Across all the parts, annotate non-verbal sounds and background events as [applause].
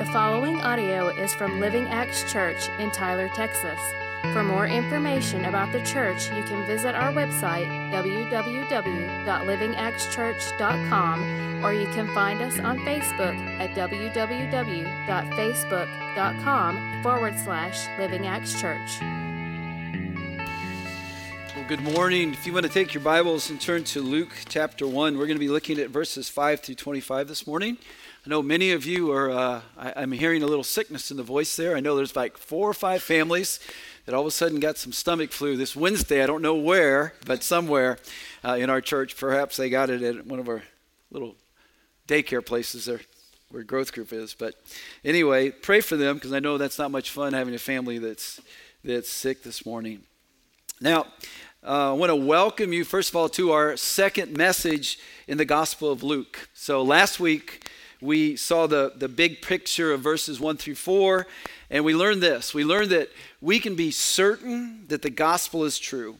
The following audio is from Living Acts Church in Tyler, Texas. For more information about the church, you can visit our website, www.livingactschurch.com, or you can find us on Facebook at www.facebook.com forward slash Living Acts Church. Well, good morning. If you want to take your Bibles and turn to Luke chapter 1, we're going to be looking at verses 5 through 25 this morning. I know many of you are, uh, I, am hearing a little sickness in the voice there. I know there's like four or five families that all of a sudden got some stomach flu this Wednesday. I don't know where, but somewhere uh, in our church. Perhaps they got it at one of our little daycare places there where growth group is. But anyway, pray for them because I know that's not much fun having a family that's, that's sick this morning. Now, uh, I want to welcome you, first of all, to our second message in the Gospel of Luke. So last week, we saw the, the big picture of verses 1 through 4, and we learned this. We learned that we can be certain that the gospel is true,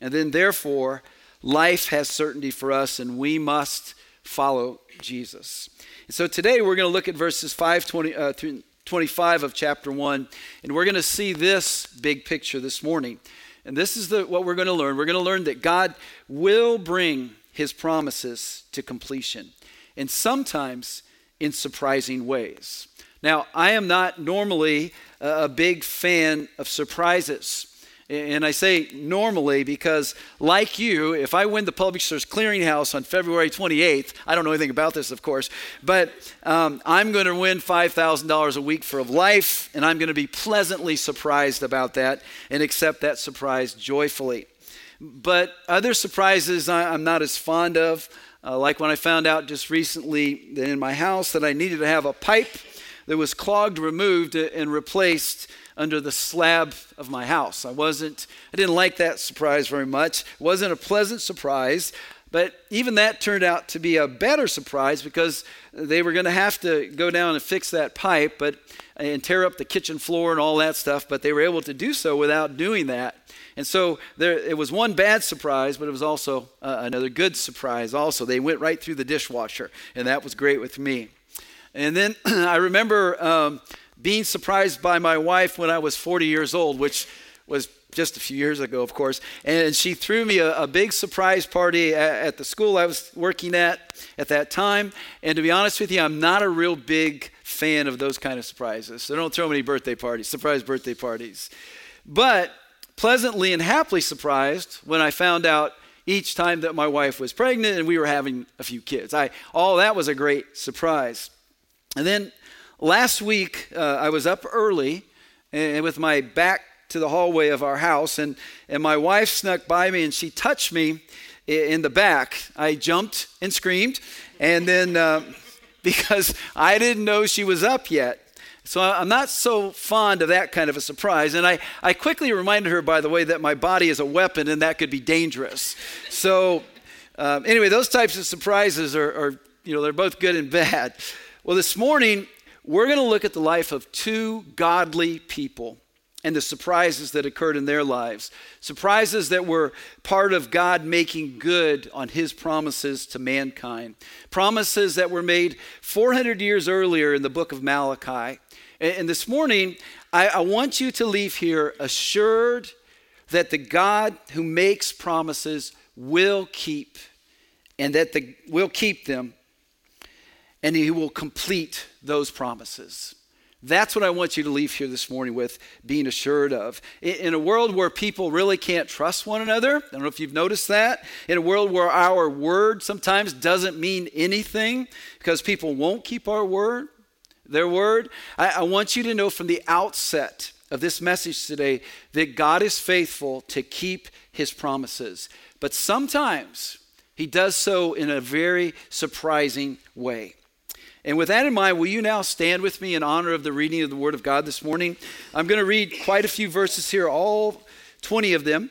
and then therefore, life has certainty for us, and we must follow Jesus. And so today we're going to look at verses 5 20, uh, through 25 of chapter 1, and we're going to see this big picture this morning. And this is the, what we're going to learn. We're going to learn that God will bring his promises to completion. And sometimes in surprising ways. Now, I am not normally a big fan of surprises. And I say normally because, like you, if I win the Publishers Clearinghouse on February 28th, I don't know anything about this, of course, but um, I'm going to win $5,000 a week for life, and I'm going to be pleasantly surprised about that and accept that surprise joyfully. But other surprises I'm not as fond of. Uh, like when I found out just recently that in my house that I needed to have a pipe that was clogged, removed, and replaced under the slab of my house. I wasn't, I didn't like that surprise very much. It wasn't a pleasant surprise, but even that turned out to be a better surprise because they were going to have to go down and fix that pipe, but and tear up the kitchen floor and all that stuff, but they were able to do so without doing that. And so there, it was one bad surprise, but it was also uh, another good surprise. Also, they went right through the dishwasher, and that was great with me. And then [clears throat] I remember um, being surprised by my wife when I was 40 years old, which was just a few years ago, of course. And she threw me a, a big surprise party at, at, the school I was working at at that time. And to be honest with you, I'm not a real big fan of those kind of surprises. So don't throw me any birthday parties, surprise birthday parties. But pleasantly and happily surprised when I found out each time that my wife was pregnant and we were having a few kids. I, all that was a great surprise. And then last week, uh, I was up early and with my back to the hallway of our house, and, and my wife snuck by me and she touched me in the back. I jumped and screamed, and then uh, [laughs] because I didn't know she was up yet. So I'm not so fond of that kind of a surprise. And I, I quickly reminded her, by the way, that my body is a weapon and that could be dangerous. So um, anyway, those types of surprises are, are, you know, they're both good and bad. Well, this morning, we're going to look at the life of two godly people and the surprises that occurred in their lives. Surprises that were part of God making good on his promises to mankind. Promises that were made 400 years earlier in the book of Malachi. And, this morning, I, want you to leave here assured that the God who makes promises will keep, and that the, will keep them, and he will complete those promises. That's what I want you to leave here this morning with being assured of. In a world where people really can't trust one another, I don't know if you've noticed that. In a world where our word sometimes doesn't mean anything because people won't keep our word, their word. I, I want you to know from the outset of this message today that God is faithful to keep his promises. But sometimes he does so in a very surprising way. And with that in mind, will you now stand with me in honor of the reading of the Word of God this morning? I'm going to read quite a few verses here, all 20 of them,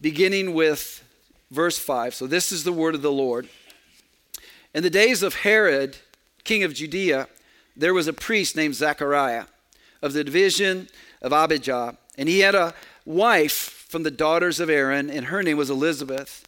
beginning with verse 5. So this is the Word of the Lord. In the days of Herod, king of Judea, there was a priest named Zechariah of the division of Abijah, and he had a wife from the daughters of Aaron, and her name was Elizabeth.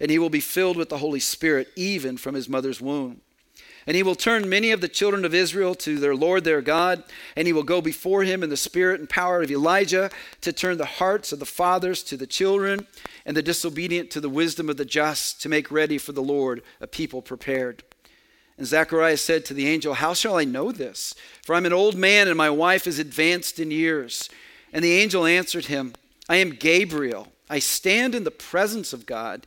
and he will be filled with the Holy Spirit, even from his mother's womb. And he will turn many of the children of Israel to their Lord their God, and he will go before him in the spirit and power of Elijah to turn the hearts of the fathers to the children, and the disobedient to the wisdom of the just, to make ready for the Lord a people prepared. And Zechariah said to the angel, How shall I know this? For I'm an old man, and my wife is advanced in years. And the angel answered him, I am Gabriel. I stand in the presence of God,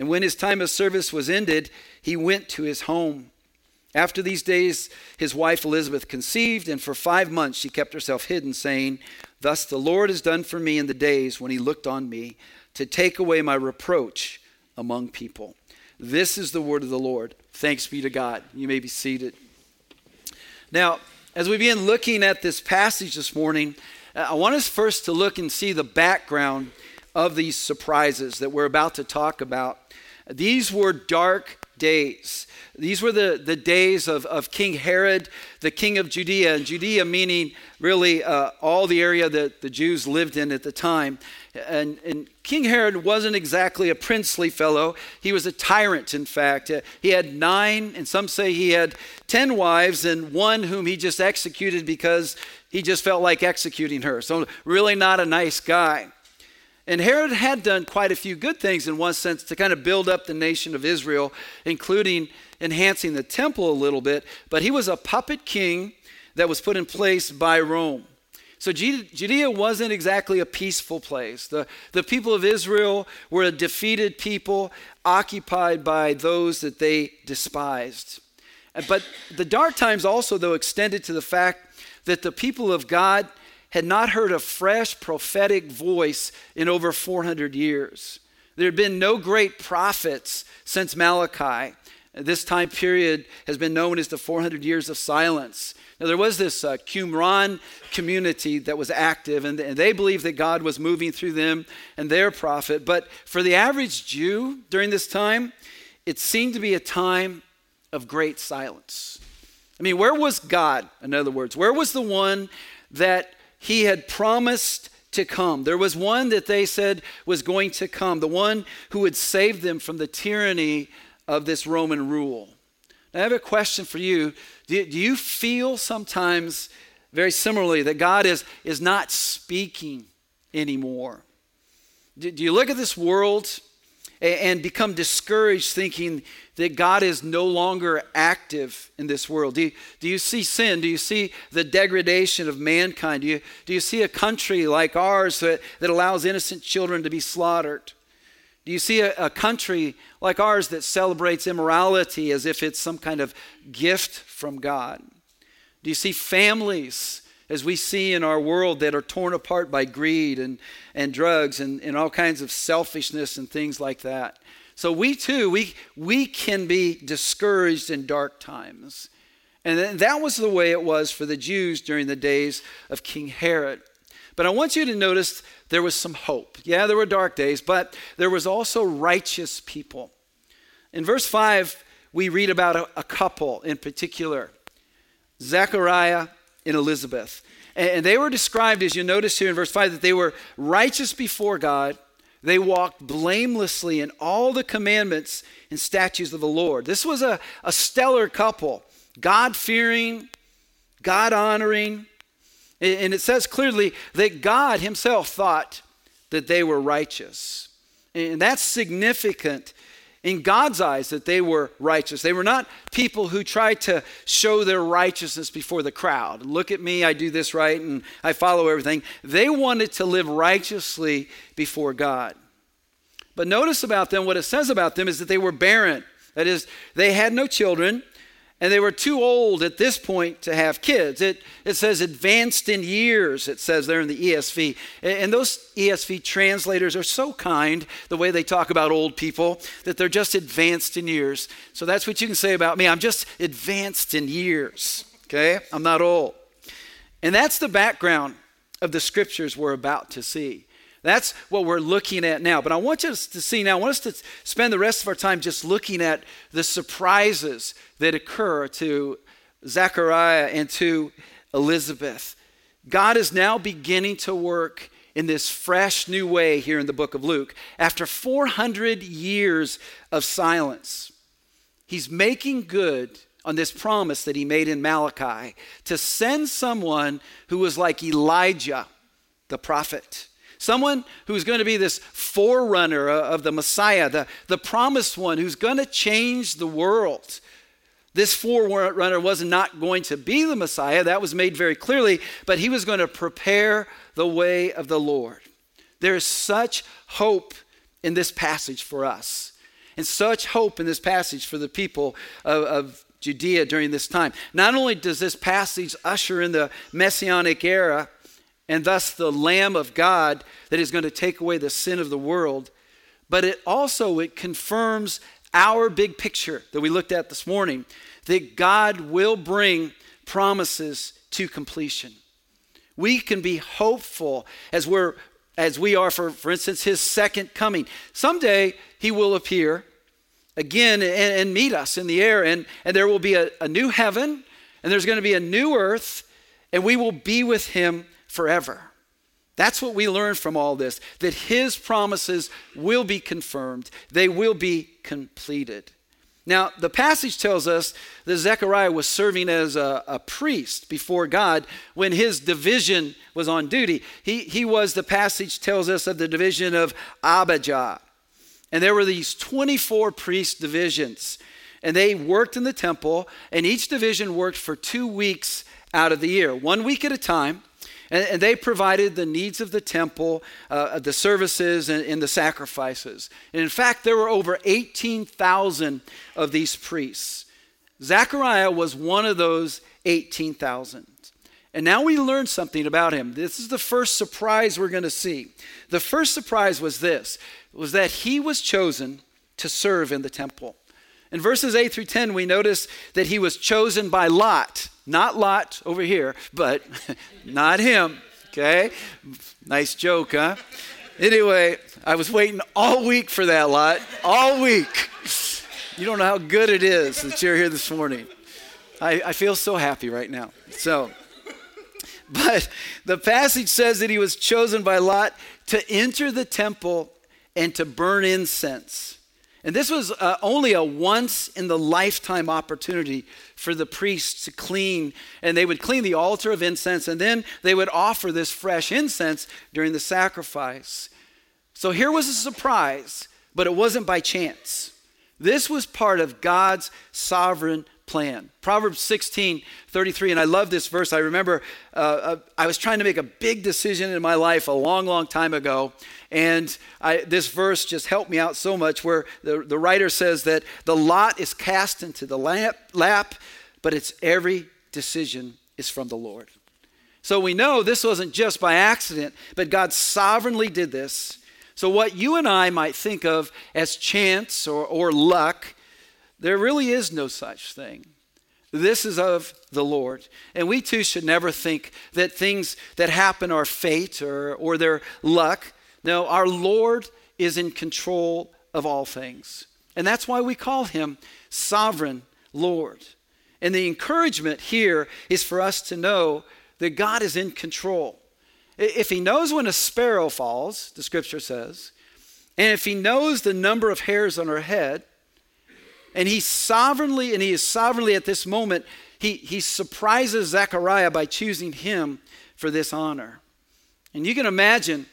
And when his time of service was ended, he went to his home. After these days, his wife Elizabeth conceived, and for five months she kept herself hidden, saying, Thus the Lord has done for me in the days when he looked on me to take away my reproach among people. This is the word of the Lord. Thanks be to God. You may be seated. Now, as we begin looking at this passage this morning, uh, I want us first to look and see the background of these surprises that we're about to talk about. These were dark days. These were the, the days of, of King Herod, the king of Judea, and Judea meaning really uh, all the area that the Jews lived in at the time. And, and, King Herod wasn't exactly a princely fellow. He was a tyrant, in fact. Uh, he had nine, and some say he had ten wives, and one whom he just executed because he just felt like executing her. So, really, not a nice guy. And Herod had done quite a few good things in one sense to kind of build up the nation of Israel, including enhancing the temple a little bit. But he was a puppet king that was put in place by Rome. So Judea wasn't exactly a peaceful place. The, the people of Israel were a defeated people occupied by those that they despised. But the dark times also, though, extended to the fact that the people of God had not heard a fresh prophetic voice in over 400 years. There had been no great prophets since Malachi. This time period has been known as the 400 years of silence. Now, there was this uh, Qumran community that was active, and, and they believed that God was moving through them and their prophet. But for the average Jew during this time, it seemed to be a time of great silence. I mean, where was God, in other words? Where was the one that he had promised to come. There was one that they said was going to come, the one who would save them from the tyranny of this Roman rule. Now, I have a question for you. Do, do you feel sometimes very similarly that God is, is not speaking anymore? Do, do you look at this world and become discouraged thinking that God is no longer active in this world? Do you, do you see sin? Do you see the degradation of mankind? Do you, do you see a country like ours that, that allows innocent children to be slaughtered? Do you see a, a country like ours that celebrates immorality as if it's some kind of gift from God? Do you see families as we see in our world that are torn apart by greed and, and drugs and, and all kinds of selfishness and things like that. So we too, we, we can be discouraged in dark times. And that was the way it was for the Jews during the days of King Herod. But I want you to notice there was some hope. Yeah, there were dark days, but there was also righteous people. In verse 5, we read about a, a couple in particular Zechariah in Elizabeth. And they were described, as you notice here in verse 5, that they were righteous before God, They walked blamelessly in all the commandments and statutes of the Lord. This was a, a stellar couple, God fearing, God honoring. And it says clearly that God Himself thought that they were righteous. And that's significant in God's eyes that they were righteous. They were not people who tried to show their righteousness before the crowd. Look at me, I do this right, and I follow everything. They wanted to live righteously before God. But notice about them, what it says about them is that they were barren. That is, they had no children and they were too old at this point to have kids. It, it says advanced in years, it says there in the ESV. And those ESV translators are so kind, the way they talk about old people, that they're just advanced in years. So that's what you can say about me. I'm just advanced in years, okay? I'm not old. And that's the background of the scriptures we're about to see. That's what we're looking at now. But I want us to see now, I want us to spend the rest of our time just looking at the surprises that occur to Zechariah and to Elizabeth. God is now beginning to work in this fresh new way here in the book of Luke. After 400 years of silence, he's making good on this promise that he made in Malachi to send someone who was like Elijah, the prophet Someone who's going to be this forerunner of the Messiah, the, the promised one who's going to change the world. This forerunner was not going to be the Messiah, that was made very clearly, but he was going to prepare the way of the Lord. There is such hope in this passage for us, and such hope in this passage for the people of, of Judea during this time. Not only does this passage usher in the messianic era, and thus the lamb of god that is going to take away the sin of the world. But it also it confirms our big picture that we looked at this morning that god will bring promises to completion. We can be hopeful as we're as we are for for instance his second coming. Someday he will appear again and, and meet us in the air and and there will be a, a new heaven and there's going to be a new earth and we will be with him forever. That's what we learn from all this that his promises will be confirmed, they will be completed. Now, the passage tells us that Zechariah was serving as a, a, priest before God when his division was on duty. He, he was, the passage tells us, of the division of Abijah. And there were these 24 priest divisions. And they worked in the temple, and each division worked for two weeks out of the year, one week at a time. And, and they provided the needs of the temple, uh, the services, and, and the sacrifices. And in fact, there were over 18,000 of these priests. Zechariah was one of those 18,000. And now we learn something about him. This is the first surprise we're going to see. The first surprise was this was that he was chosen to serve in the temple. In verses 8 through 10, we notice that he was chosen by Lot. Not Lot over here, but [laughs] not him. Okay? Nice joke, huh? Anyway, I was waiting all week for that, Lot. All week. You don't know how good it is that you're here this morning. I, I feel so happy right now. So, [laughs] but the passage says that he was chosen by Lot to enter the temple and to burn incense. And this was uh, only a once in the lifetime opportunity for the priests to clean. And they would clean the altar of incense, and then they would offer this fresh incense during the sacrifice. So here was a surprise, but it wasn't by chance. This was part of God's sovereign plan. Proverbs 16, 33, and I love this verse. I remember uh, uh, I was trying to make a big decision in my life a long, long time ago, and I, this verse just helped me out so much where the, the writer says that the lot is cast into the lap, lap, but its every decision is from the Lord. So we know this wasn't just by accident, but God sovereignly did this. So, what you and I might think of as chance or, or luck there really is no such thing. This is of the Lord. And we too should never think that things that happen are fate or, or their luck. No, our Lord is in control of all things. And that's why we call him sovereign Lord. And the encouragement here is for us to know that God is in control. If he knows when a sparrow falls, the scripture says, And if he knows the number of hairs on her head, and he sovereignly, and he is sovereignly at this moment, he, he surprises Zechariah by choosing him for this honor. And you can imagine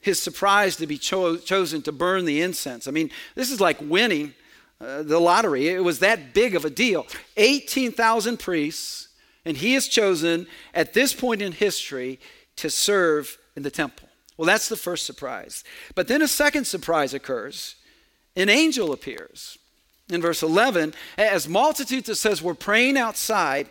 his surprise to be cho- chosen to burn the incense. I mean, this is like winning uh, the lottery. It was that big of a deal. 18,000 priests, and he is chosen at this point in history to serve in the temple. Well, that's the first surprise. But then a second surprise occurs. An angel appears. In verse 11, as multitudes, it says, were praying outside.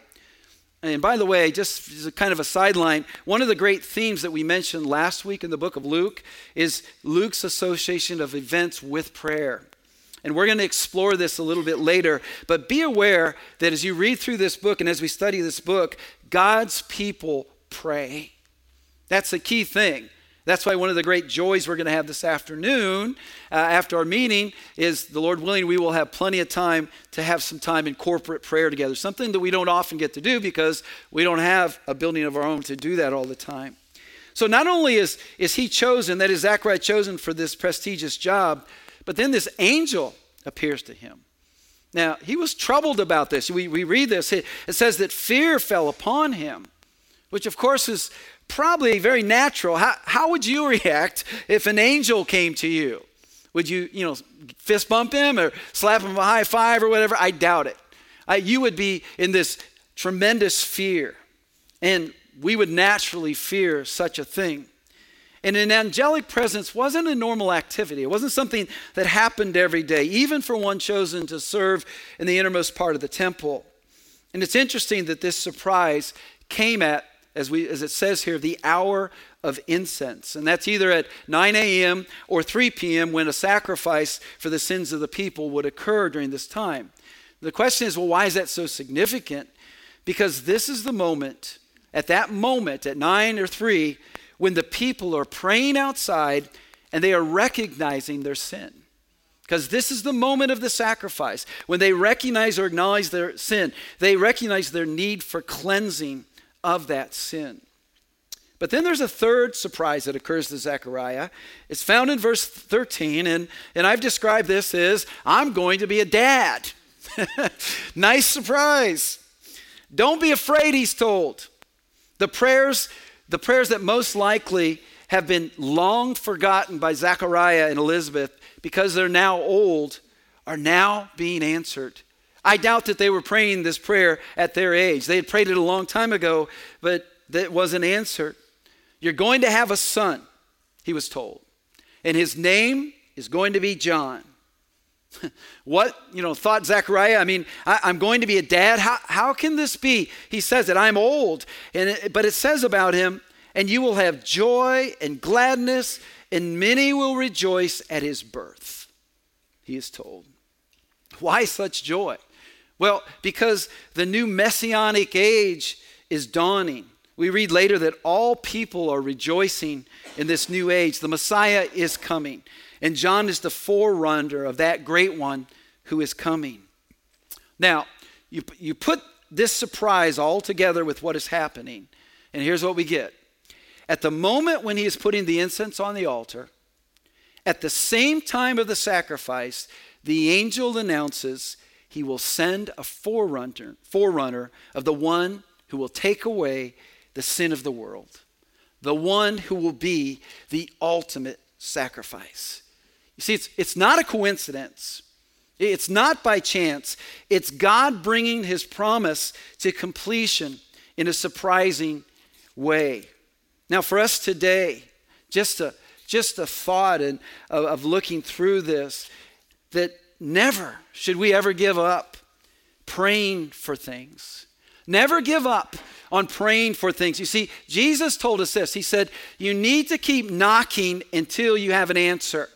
And by the way, just as a kind of a sideline, one of the great themes that we mentioned last week in the book of Luke is Luke's association of events with prayer. And we're going to explore this a little bit later, but be aware that as you read through this book and as we study this book, God's people pray. That's the key thing. That's why one of the great joys we're going to have this afternoon uh, after our meeting is the Lord willing, we will have plenty of time to have some time in corporate prayer together. Something that we don't often get to do because we don't have a building of our own to do that all the time. So not only is, is he chosen, that is Zechariah chosen for this prestigious job, but then this angel appears to him. Now, he was troubled about this. We, we read this. It, it says that fear fell upon him, which of course is probably very natural. How, how would you react if an angel came to you? Would you, you know, fist bump him or slap him a high five or whatever? I doubt it. I, you would be in this tremendous fear. And we would naturally fear such a thing. And an angelic presence wasn't a normal activity. It wasn't something that happened every day, even for one chosen to serve in the innermost part of the temple. And it's interesting that this surprise came at as, we, as it says here, the hour of incense. And that's either at 9 a.m. or 3 p.m. when a sacrifice for the sins of the people would occur during this time. The question is, well, why is that so significant? Because this is the moment, at that moment, at 9 or 3, when the people are praying outside and they are recognizing their sin. Because this is the moment of the sacrifice. When they recognize or acknowledge their sin, they recognize their need for cleansing of that sin. But then there's a third surprise that occurs to Zechariah. It's found in verse 13, and, and I've described this as I'm going to be a dad. [laughs] nice surprise. Don't be afraid, he's told. The prayers, the prayers that most likely have been long forgotten by Zechariah and Elizabeth because they're now old, are now being answered. I doubt that they were praying this prayer at their age. They had prayed it a long time ago, but that wasn't answered. You're going to have a son, he was told, and his name is going to be John. [laughs] what, you know, thought Zechariah? I mean, I, am going to be a dad. How, how can this be? He says that I'm old, and it, but it says about him, and you will have joy and gladness, and many will rejoice at his birth, he is told. Why such joy? Well, because the new messianic age is dawning. We read later that all people are rejoicing in this new age. The Messiah is coming, and John is the forerunner of that great one who is coming. Now, you, you put this surprise all together with what is happening, and here's what we get. At the moment when he is putting the incense on the altar, at the same time of the sacrifice, the angel announces he will send a forerunner, forerunner of the one who will take away the sin of the world, the one who will be the ultimate sacrifice. You see, it's, it's not a coincidence. It's not by chance. It's God bringing his promise to completion in a surprising way. Now, for us today, just a, just a thought and, of, of looking through this, that Never should we ever give up praying for things. Never give up on praying for things. You see, Jesus told us this. He said, You need to keep knocking until you have an answer.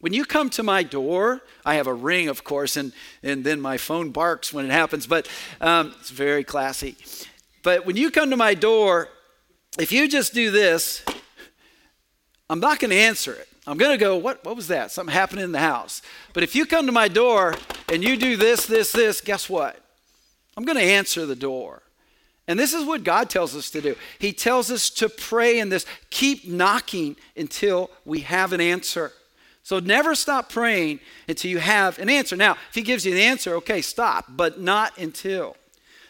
When you come to my door, I have a ring, of course, and, and then my phone barks when it happens, but um, it's very classy. But when you come to my door, if you just do this, I'm not going to answer it. I'm going to go, what, what was that? Something happened in the house. But if you come to my door and you do this, this, this, guess what? I'm going to answer the door. And this is what God tells us to do. He tells us to pray in this, keep knocking until we have an answer. So never stop praying until you have an answer. Now, if he gives you the answer, okay, stop, but not until.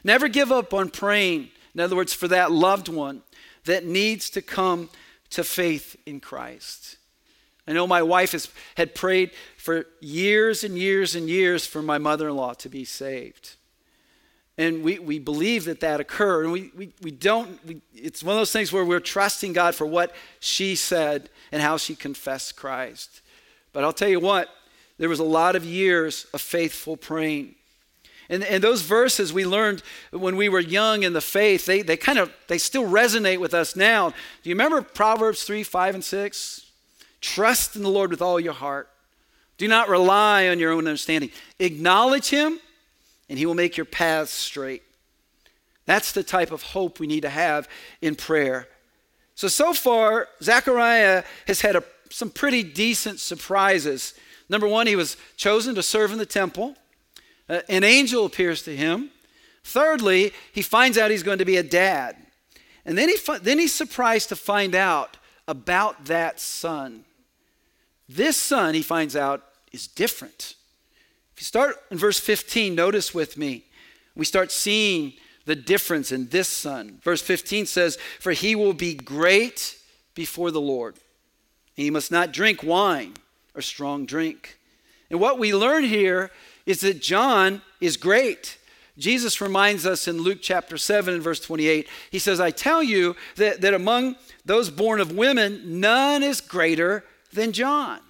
Never give up on praying, in other words, for that loved one that needs to come to faith in Christ. I know my wife has, had prayed for years and years and years for my mother in law to be saved. And we, we believe that that occurred. And we, we, we don't, we, it's one of those things where we're trusting God for what she said and how she confessed Christ. But I'll tell you what, there was a lot of years of faithful praying. And, and those verses we learned when we were young in the faith, they, they kind of, they still resonate with us now. Do you remember Proverbs 3, 5, and 6? Trust in the Lord with all your heart. Do not rely on your own understanding. Acknowledge him, and he will make your paths straight. That's the type of hope we need to have in prayer. So, so far, Zechariah has had a, some pretty decent surprises. Number one, he was chosen to serve in the temple, uh, an angel appears to him. Thirdly, he finds out he's going to be a dad. And then, he, then he's surprised to find out about that son. This son, he finds out, is different. If you start in verse 15, notice with me, we start seeing the difference in this son. Verse 15 says, For he will be great before the Lord. And he must not drink wine or strong drink. And what we learn here is that John is great. Jesus reminds us in Luke chapter 7 and verse 28, he says, I tell you that, that among those born of women, none is greater than John.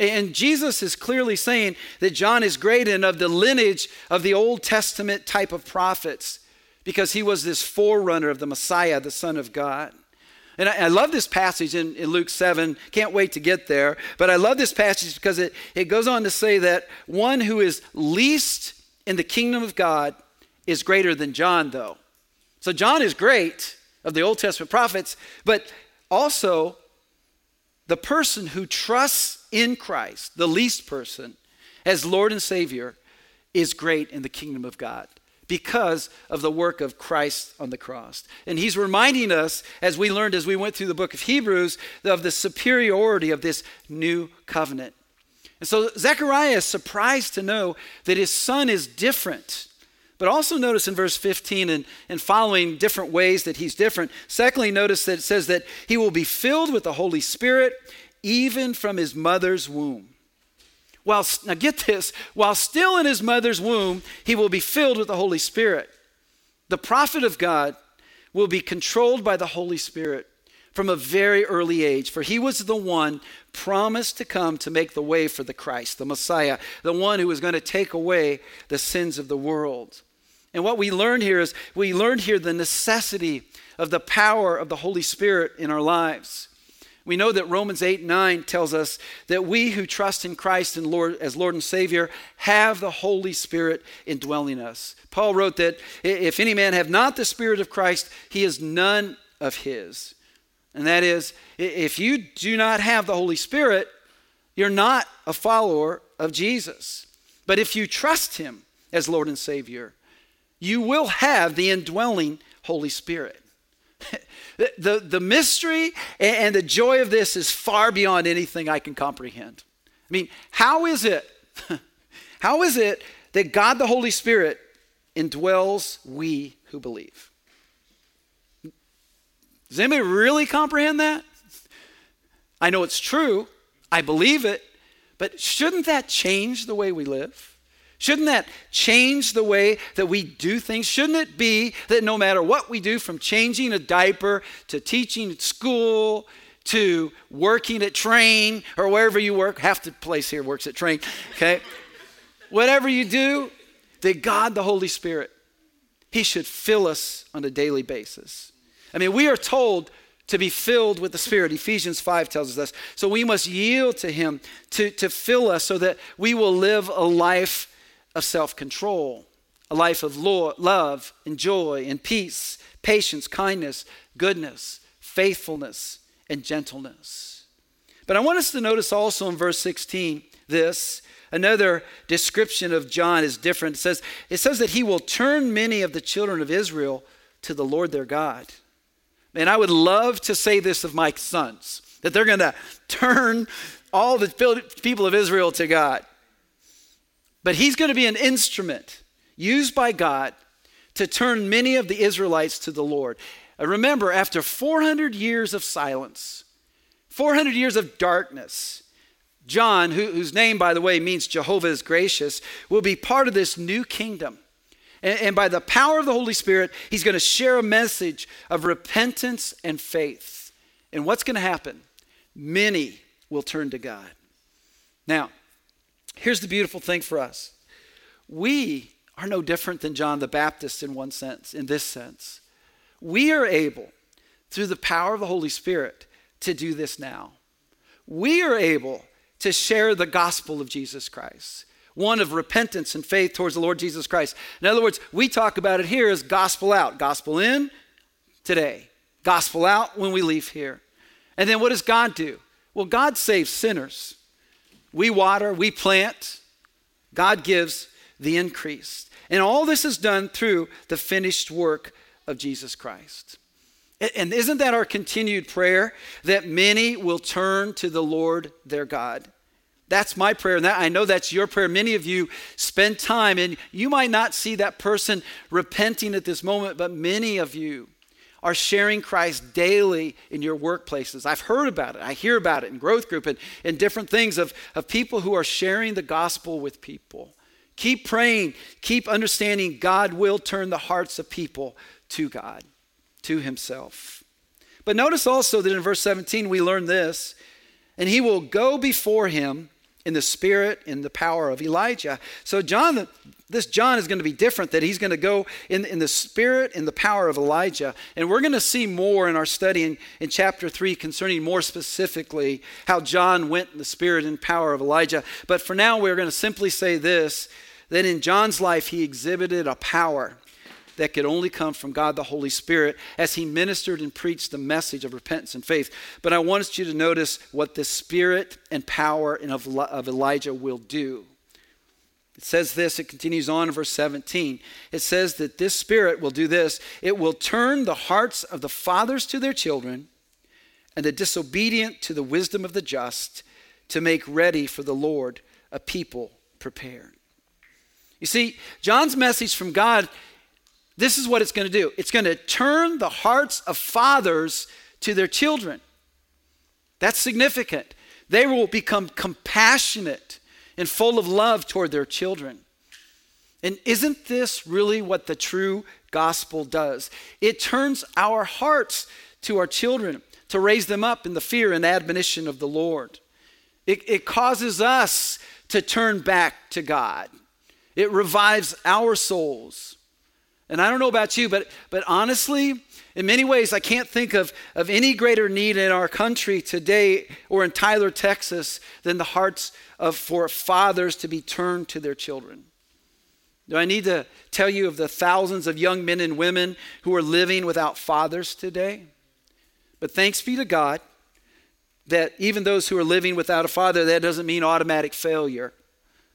And Jesus is clearly saying that John is great and of the lineage of the Old Testament type of prophets because he was this forerunner of the Messiah, the Son of God. And I, I love this passage in, in, Luke 7. Can't wait to get there. But I love this passage because it, it goes on to say that one who is least in the kingdom of God is greater than John, though. So John is great of the Old Testament prophets, but also the person who trusts in Christ, the least person, as Lord and Savior, is great in the kingdom of God because of the work of Christ on the cross. And he's reminding us, as we learned as we went through the book of Hebrews, of the superiority of this new covenant. And so Zechariah is surprised to know that his son is different. But also notice in verse 15 and, and following different ways that he's different. Secondly, notice that it says that he will be filled with the Holy Spirit even from his mother's womb. While, now get this, while still in his mother's womb, he will be filled with the Holy Spirit. The prophet of God will be controlled by the Holy Spirit from a very early age, for he was the one promised to come to make the way for the Christ, the Messiah, the one who was going to take away the sins of the world. And what we learned here is we learned here the necessity of the power of the Holy Spirit in our lives. We know that Romans 8 9 tells us that we who trust in Christ and Lord, as Lord and Savior have the Holy Spirit indwelling us. Paul wrote that if any man have not the Spirit of Christ, he is none of his. And that is, if you do not have the Holy Spirit, you're not a follower of Jesus. But if you trust him as Lord and Savior, you will have the indwelling Holy Spirit. [laughs] the, the mystery and the joy of this is far beyond anything I can comprehend. I mean, how is it, [laughs] how is it that God the Holy Spirit indwells we who believe? Does anybody really comprehend that? I know it's true, I believe it, but shouldn't that change the way we live? Shouldn't that change the way that we do things? Shouldn't it be that no matter what we do, from changing a diaper to teaching at school to working at Trane or wherever you work, half the place here works at Trane, okay? [laughs] Whatever you do, that God, the Holy Spirit, He should fill us on a daily basis. I mean, we are told to be filled with the Spirit. Ephesians 5 tells us this. So we must yield to Him to, to fill us so that we will live a life of self control, a life of love and joy and peace, patience, kindness, goodness, faithfulness, and gentleness. But I want us to notice also in verse 16 this. Another description of John is different. It says, it says that he will turn many of the children of Israel to the Lord their God. And I would love to say this of my sons that they're going to turn all the people of Israel to God. But he's going to be an instrument used by God to turn many of the Israelites to the Lord. Uh, remember, after 400 years of silence, 400 years of darkness, John, who, whose name, by the way, means Jehovah is gracious, will be part of this new kingdom. And, and by the power of the Holy Spirit, he's going to share a message of repentance and faith. And what's going to happen? Many will turn to God. Now, here's the beautiful thing for us we are no different than John the Baptist in one sense, in this sense. We are able, through the power of the Holy Spirit, to do this now. We are able to share the gospel of Jesus Christ, one of repentance and faith towards the Lord Jesus Christ. In other words, we talk about it here as gospel out, gospel in today, gospel out when we leave here. And then what does God do? Well, God saves sinners. We water, we plant, God gives the increase. And all this is done through the finished work of Jesus Christ. And isn't that our continued prayer? That many will turn to the Lord their God. That's my prayer, and that, I know that's your prayer. Many of you spend time, and you might not see that person repenting at this moment, but many of you are sharing Christ daily in your workplaces. I've heard about it. I hear about it in growth group and, and different things of, of people who are sharing the gospel with people. Keep praying, keep understanding God will turn the hearts of people to God, to Himself. But notice also that in verse 17 we learn this, and He will go before Him in the spirit, in the power of Elijah. So John, this John is going to be different, that he's going to go in, in the spirit, in the power of Elijah. And we're going to see more in our study in, in chapter 3 concerning more specifically how John went in the spirit and power of Elijah. But for now, we're going to simply say this, that in John's life, he exhibited a power that could only come from God the Holy Spirit as he ministered and preached the message of repentance and faith. But I want you to notice what the spirit and power of, of Elijah will do. It says this, it continues on in verse 17. It says that this spirit will do this it will turn the hearts of the fathers to their children and the disobedient to the wisdom of the just to make ready for the Lord a people prepared. You see, John's message from God this is what it's going to do it's going to turn the hearts of fathers to their children. That's significant. They will become compassionate and full of love toward their children. And isn't this really what the true gospel does? It turns our hearts to our children to raise them up in the fear and admonition of the Lord. It, it causes us to turn back to God. It revives our souls. And I don't know about you, but, but honestly, in many ways, I can't think of, of any greater need in our country today or in Tyler, Texas, than the hearts of for fathers to be turned to their children. Do I need to tell you of the thousands of young men and women who are living without fathers today? But thanks be to God that even those who are living without a father, that doesn't mean automatic failure.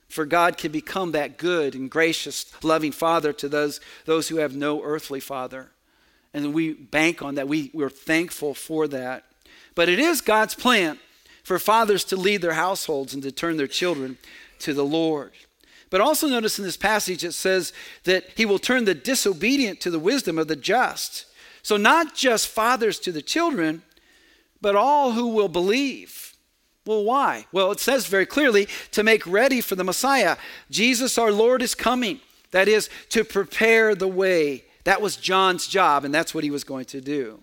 For God can become that good and gracious, loving Father to those, those who have no earthly father. And we bank on that. We, we're thankful for that. But it is God's plan for fathers to lead their households and to turn their children to the Lord. But also notice in this passage it says that he will turn the disobedient to the wisdom of the just. So not just fathers to the children, but all who will believe. Well, why? Well, it says very clearly to make ready for the Messiah. Jesus our Lord is coming. That is, to prepare the way. That was John's job, and that's what he was going to do.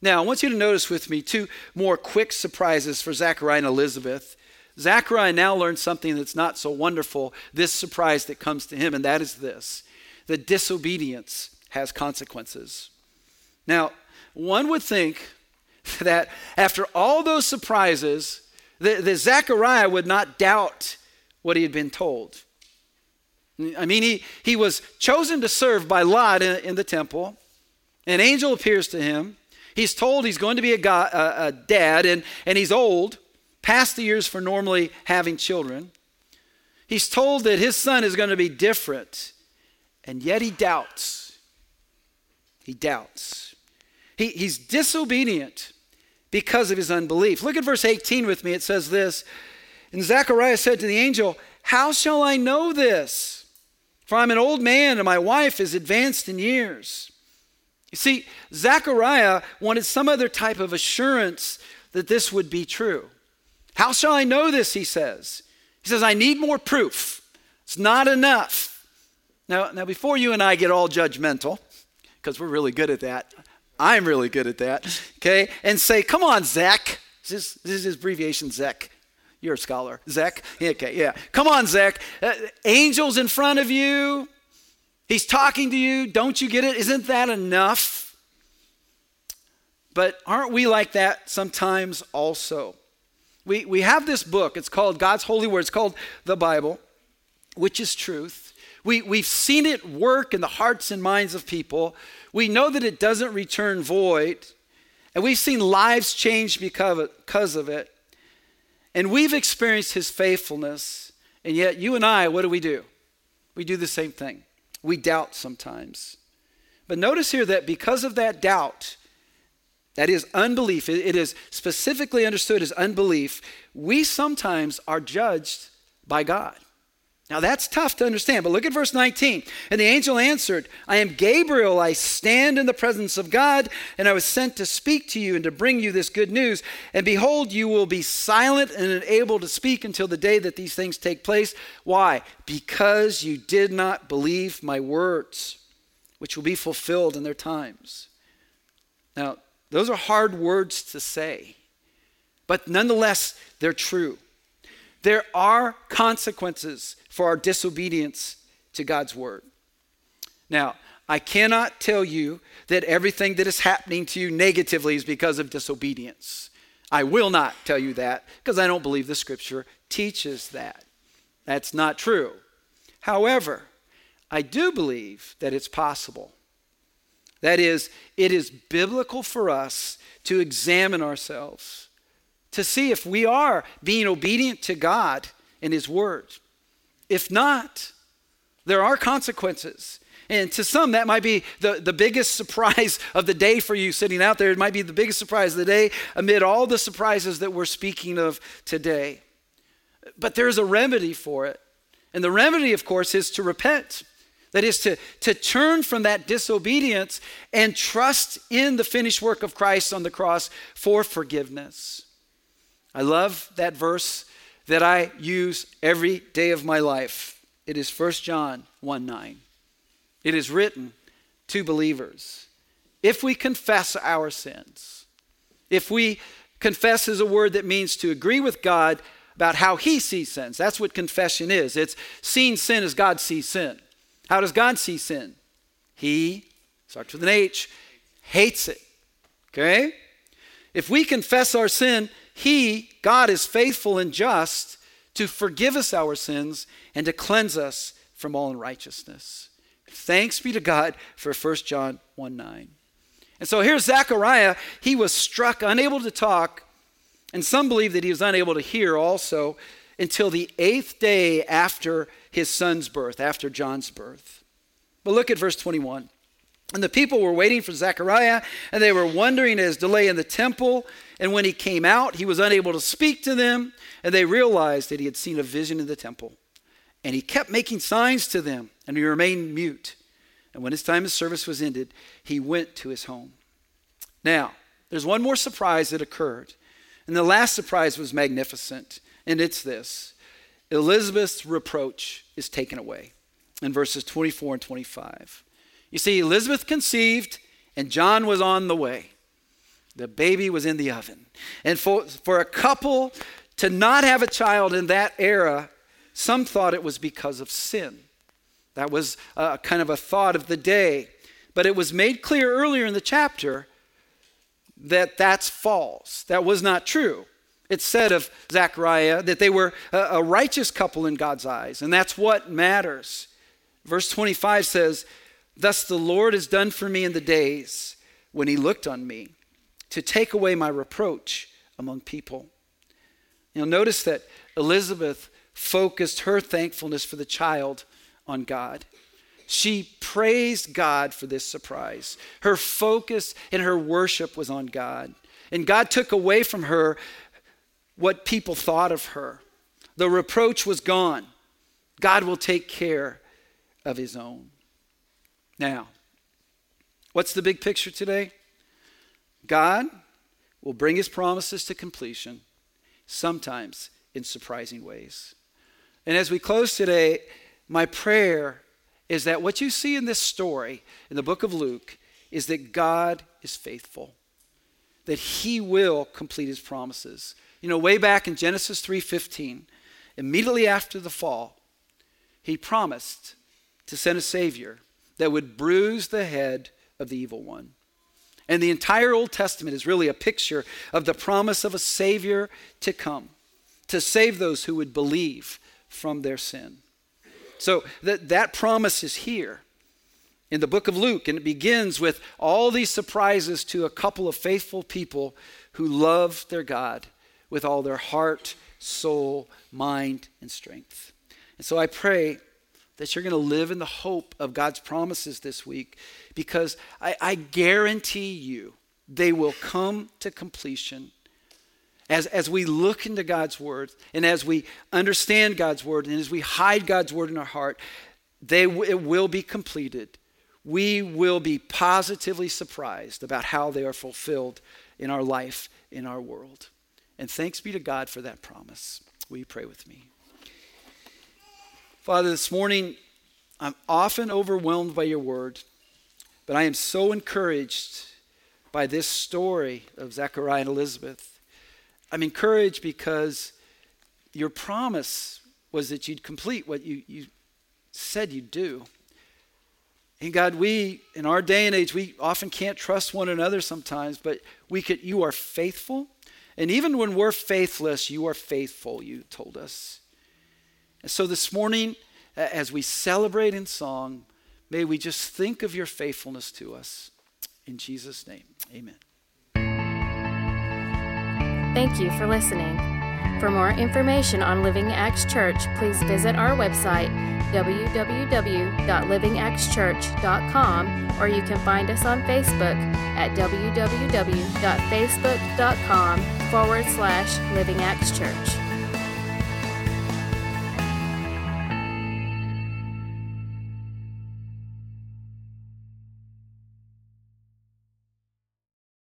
Now, I want you to notice with me two more quick surprises for Zechariah and Elizabeth. Zechariah now learns something that's not so wonderful, this surprise that comes to him, and that is this that disobedience has consequences. Now, one would think [laughs] that after all those surprises, that, that Zechariah would not doubt what he had been told. I mean, he, he was chosen to serve by Lot in, in the temple. An angel appears to him. He's told he's going to be a, God, a, a dad, and, and he's old, past the years for normally having children. He's told that his son is going to be different, and yet he doubts. He doubts. He, he's disobedient because of his unbelief. Look at verse 18 with me. It says this And Zechariah said to the angel, How shall I know this? For I'm an old man and my wife is advanced in years. You see, Zechariah wanted some other type of assurance that this would be true. How shall I know this? He says. He says, I need more proof. It's not enough. Now, now before you and I get all judgmental, because we're really good at that, I'm really good at that, okay, and say, come on, Zach. This, this is his abbreviation, Zach. You're a scholar. Zach? Okay, yeah. Come on, Zach. Uh, angels in front of you. He's talking to you. Don't you get it? Isn't that enough? But aren't we like that sometimes also? We, we have this book. It's called God's Holy Word. It's called the Bible, which is truth. We, we've seen it work in the hearts and minds of people. We know that it doesn't return void. And we've seen lives change because of it. And we've experienced his faithfulness. And yet, you and I, what do we do? We do the same thing. We doubt sometimes. But notice here that because of that doubt, that is unbelief, it is specifically understood as unbelief, we sometimes are judged by God. Now that's tough to understand, but look at verse 19. And the angel answered, I am Gabriel. I stand in the presence of God, and I was sent to speak to you and to bring you this good news. And behold, you will be silent and unable to speak until the day that these things take place. Why? Because you did not believe my words, which will be fulfilled in their times. Now, those are hard words to say, but nonetheless, they're true. There are consequences for our disobedience to God's word. Now, I cannot tell you that everything that is happening to you negatively is because of disobedience. I will not tell you that because I don't believe the scripture teaches that. That's not true. However, I do believe that it's possible that is, it is biblical for us to examine ourselves, to see if we are being obedient to God and His Word. If not, there are consequences. And to some, that might be the, the biggest [laughs] surprise of the day for you sitting out there. It might be the biggest surprise of the day amid all the surprises that we're speaking of today. But there's a remedy for it. And the remedy, of course, is to repent. That is to, to turn from that disobedience and trust in the finished work of Christ on the cross for forgiveness. I love that verse that I use every day of my life. It is 1 John 1 9. It is written to believers. If we confess our sins, if we confess is a word that means to agree with God about how He sees sins, that's what confession is. It's seeing sin as God sees sin. How does God see sin? He, starts with an H, hates it. Okay? If we confess our sin, He, God, is faithful and just to forgive us our sins and to cleanse us from all unrighteousness. Thanks be to God for 1 John 1 9. And so here's Zechariah. He was struck, unable to talk, and some believe that he was unable to hear also until the eighth day after his son's birth, after John's birth. But look at verse 21. And the people were waiting for Zechariah, and they were wondering at his delay in the temple. And when he came out, he was unable to speak to them, and they realized that he had seen a vision in the temple. And he kept making signs to them, and he remained mute. And when his time of service was ended, he went to his home. Now, there's one more surprise that occurred. And the last surprise was magnificent, and it's this Elizabeth's reproach is taken away in verses 24 and 25. You see, Elizabeth conceived and John was on the way. The baby was in the oven. And for, for a couple to not have a child in that era, some thought it was because of sin. That was kind of a thought of the day. But it was made clear earlier in the chapter that that's false. That was not true. It said of Zechariah that they were a, a righteous couple in God's eyes, and that's what matters. Verse 25 says, Thus the Lord has done for me in the days when he looked on me to take away my reproach among people. You'll notice that Elizabeth focused her thankfulness for the child on God. She praised God for this surprise. Her focus and her worship was on God. And God took away from her what people thought of her. The reproach was gone. God will take care of his own. Now, what's the big picture today? God will bring his promises to completion, sometimes in surprising ways. And as we close today, my prayer is that what you see in this story in the book of Luke is that God is faithful, that he will complete his promises. You know, way back in Genesis 3:15, immediately after the fall, he promised to send a savior that would bruise the head of the evil one. And the entire Old Testament is really a picture of the promise of a savior to come, to save those who would believe from their sin. So that, that promise is here in the book of Luke, and it begins with all these surprises to a couple of faithful people who love their God with all their heart, soul, mind, and strength. And so I pray that you're going to live in the hope of God's promises this week because I, I guarantee you they will come to completion. As, as we look into God's word and as we understand God's word and as we hide God's word in our heart, they, it will be completed. We will be positively surprised about how they are fulfilled in our life, in our world. And thanks be to God for that promise. Will you pray with me? Father, this morning I'm often overwhelmed by your word, but I am so encouraged by this story of Zechariah and Elizabeth. I'm encouraged because your promise was that you'd complete what you, you said you'd do. And God, we, in our day and age, we often can't trust one another sometimes, but we could, you are faithful. And even when we're faithless, you are faithful, you told us. And so this morning, as we celebrate in song, may we just think of your faithfulness to us. In Jesus' name, amen. Thank you for listening. For more information on Living Acts Church, please visit our website, www.livingactschurch.com, or you can find us on Facebook at www.facebook.com forward slash Living Acts Church.